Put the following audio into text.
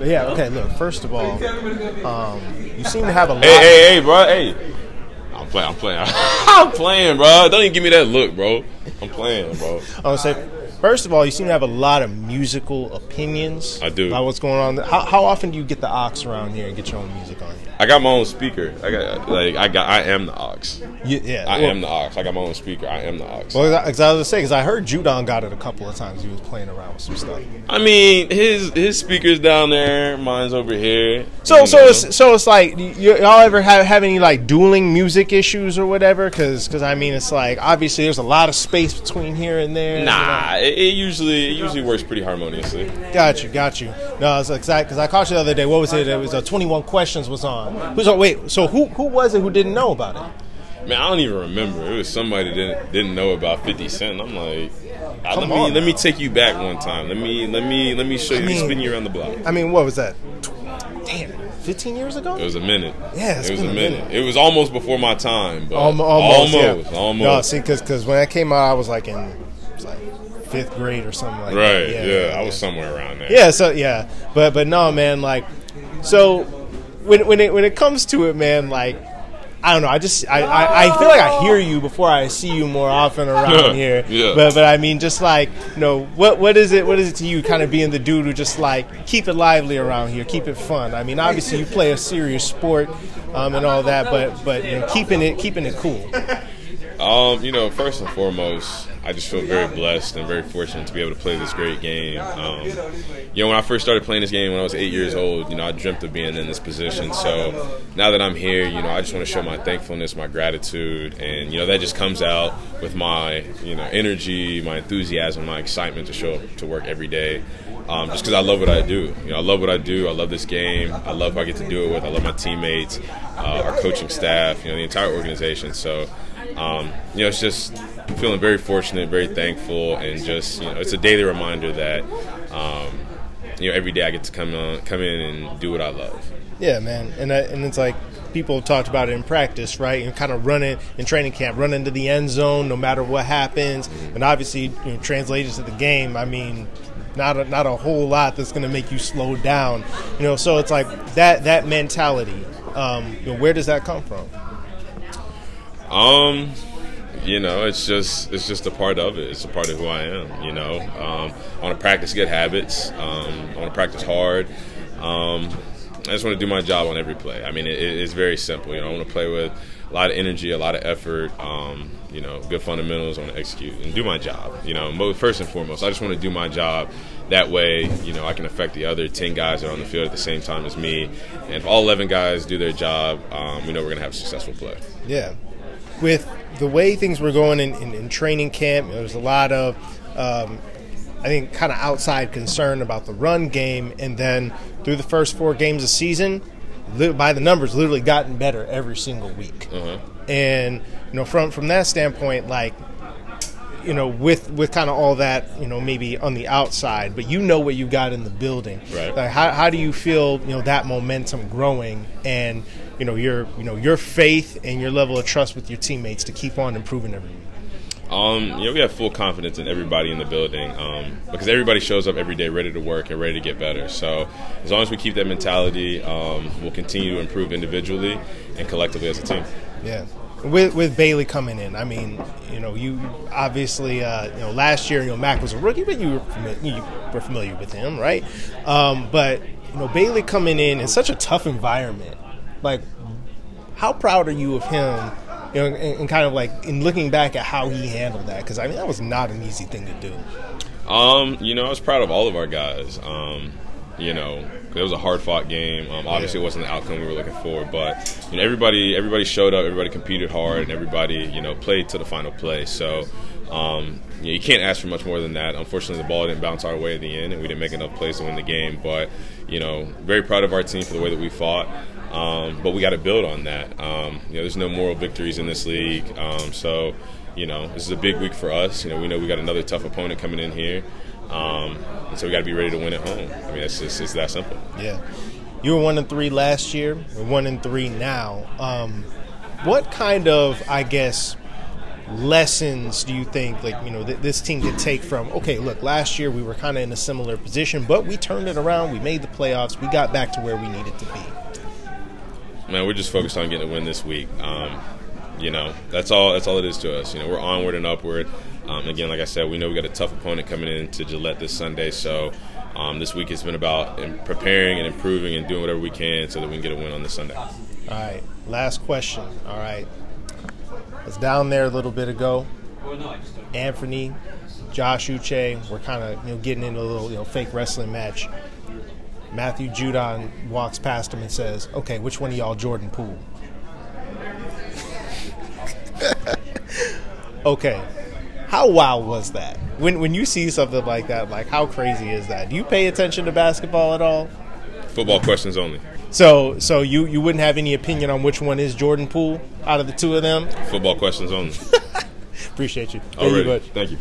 Yeah. Okay. Look. First of all, um, you seem to have a lot. Hey, hey, hey, bro. Hey. I'm playing. I'm playing. I'm playing, bro. Don't even give me that look, bro. I'm playing, bro. Would say, first of all, you seem to have a lot of musical opinions. I do. About what's going on. How, how often do you get the aux around here and get your own music? I got my own speaker. I got like I got. I am the aux. You, yeah. I well, am the aux. I got my own speaker. I am the aux. Well, because I was gonna say, because I heard Judon got it a couple of times. He was playing around with some stuff. I mean, his his speakers down there, mine's over here. So, you so know. it's so it's like y'all ever have, have any like dueling music issues or whatever? Because because I mean, it's like obviously there's a lot of space between here and there. you know? Nah, it, it usually it usually works pretty harmoniously. Got you, got you. No, it's exact because I caught you the other day. What was it? It was a 21 questions was on. Who's on? Wait, so who who was it who didn't know about it? Man, I don't even remember. It was somebody that didn't didn't know about Fifty Cent. I'm like, Come let me on let me take you back one time. Let me let me let me show you, I mean- spin you around the block. I mean, what was that? Damn, 15 years ago. It was a minute. Yeah, it's it was been a a minute. minute. It was almost before my time, but Almo- almost, almost, yeah. almost. No, see, because when I came out, I was like in was like fifth grade or something like right? that. Yeah, I was somewhere around there. Yeah, so yeah, but but no, man, like, so when when it when it comes to it, man, like. I don't know. I just I, I, I feel like I hear you before I see you more often around here. Yeah. But but I mean, just like you know, what what is it? What is it to you? Kind of being the dude who just like keep it lively around here, keep it fun. I mean, obviously you play a serious sport um, and all that, but but you know, keeping it keeping it cool. Um, you know, first and foremost, I just feel very blessed and very fortunate to be able to play this great game. Um, you know, when I first started playing this game when I was eight years old, you know, I dreamt of being in this position. So now that I'm here, you know, I just want to show my thankfulness, my gratitude, and you know, that just comes out with my, you know, energy, my enthusiasm, my excitement to show up to work every day. Um, just because I love what I do. You know, I love what I do. I love this game. I love who I get to do it with. I love my teammates, uh, our coaching staff, you know, the entire organization. So, um, you know, it's just feeling very fortunate, very thankful, and just you know, it's a daily reminder that um, you know every day I get to come on, come in and do what I love. Yeah, man, and that, and it's like people have talked about it in practice, right? And kind of running in training camp, run into the end zone no matter what happens, and obviously you know, translated to the game. I mean, not a, not a whole lot that's going to make you slow down, you know. So it's like that that mentality. Um, you know, where does that come from? Um, you know, it's just it's just a part of it. It's a part of who I am. You know, um, I want to practice good habits. Um, I want to practice hard. Um, I just want to do my job on every play. I mean, it, it's very simple. You know, I want to play with a lot of energy, a lot of effort. Um, you know, good fundamentals. I want to execute and do my job. You know, first and foremost, I just want to do my job. That way, you know, I can affect the other ten guys that are on the field at the same time as me. And if all eleven guys do their job, um, we know we're going to have a successful play. Yeah, with the way things were going in, in, in training camp, there was a lot of, um, I think, kind of outside concern about the run game, and then through the first four games of season, by the numbers, literally gotten better every single week. Uh-huh. And you know, from from that standpoint, like. You know, with with kind of all that, you know, maybe on the outside, but you know what you got in the building. Right. Like, how, how do you feel, you know, that momentum growing, and you know your you know your faith and your level of trust with your teammates to keep on improving every week. Um, you know, we have full confidence in everybody in the building um, because everybody shows up every day ready to work and ready to get better. So as long as we keep that mentality, um, we'll continue to improve individually and collectively as a team. Yeah. With with Bailey coming in, I mean, you know, you obviously, uh, you know, last year, you know, Mac was a rookie, but you were familiar, you were familiar with him, right? Um, but you know, Bailey coming in in such a tough environment, like, how proud are you of him? You know, and, and kind of like in looking back at how he handled that, because I mean, that was not an easy thing to do. Um, you know, I was proud of all of our guys. Um, you know, it was a hard fought game. Um, obviously, it wasn't the outcome we were looking for, but you know, everybody everybody showed up, everybody competed hard, and everybody you know played to the final play. So. Um, you, know, you can't ask for much more than that. Unfortunately, the ball didn't bounce our way at the end, and we didn't make enough plays to win the game. But you know, very proud of our team for the way that we fought. Um, but we got to build on that. Um, you know, there's no moral victories in this league, um, so you know this is a big week for us. You know, we know we got another tough opponent coming in here, um, and so we got to be ready to win at home. I mean, it's just it's that simple. Yeah, you were one and three last year. We're one and three now. Um, what kind of, I guess, lessons do you think like you know th- this team could take from okay look last year we were kind of in a similar position but we turned it around we made the playoffs we got back to where we needed to be man, we're just focused on getting a win this week. Um, you know, that's all. That's all it is to us. You know, we're onward and upward. Um, again, like I said, we know we got a tough opponent coming in to Gillette this Sunday. So um, this week has been about preparing and improving and doing whatever we can so that we can get a win on this Sunday. All right, last question. All right, it's down there a little bit ago. Anthony, Josh Uche, we're kind of you know getting into a little you know fake wrestling match. Matthew Judon walks past him and says, "Okay, which one of y'all Jordan Poole?" okay, how wild was that? When when you see something like that, like how crazy is that? Do you pay attention to basketball at all? Football questions only. So so you you wouldn't have any opinion on which one is Jordan Poole out of the two of them? Football questions only. Appreciate you. Thank you. Thank you.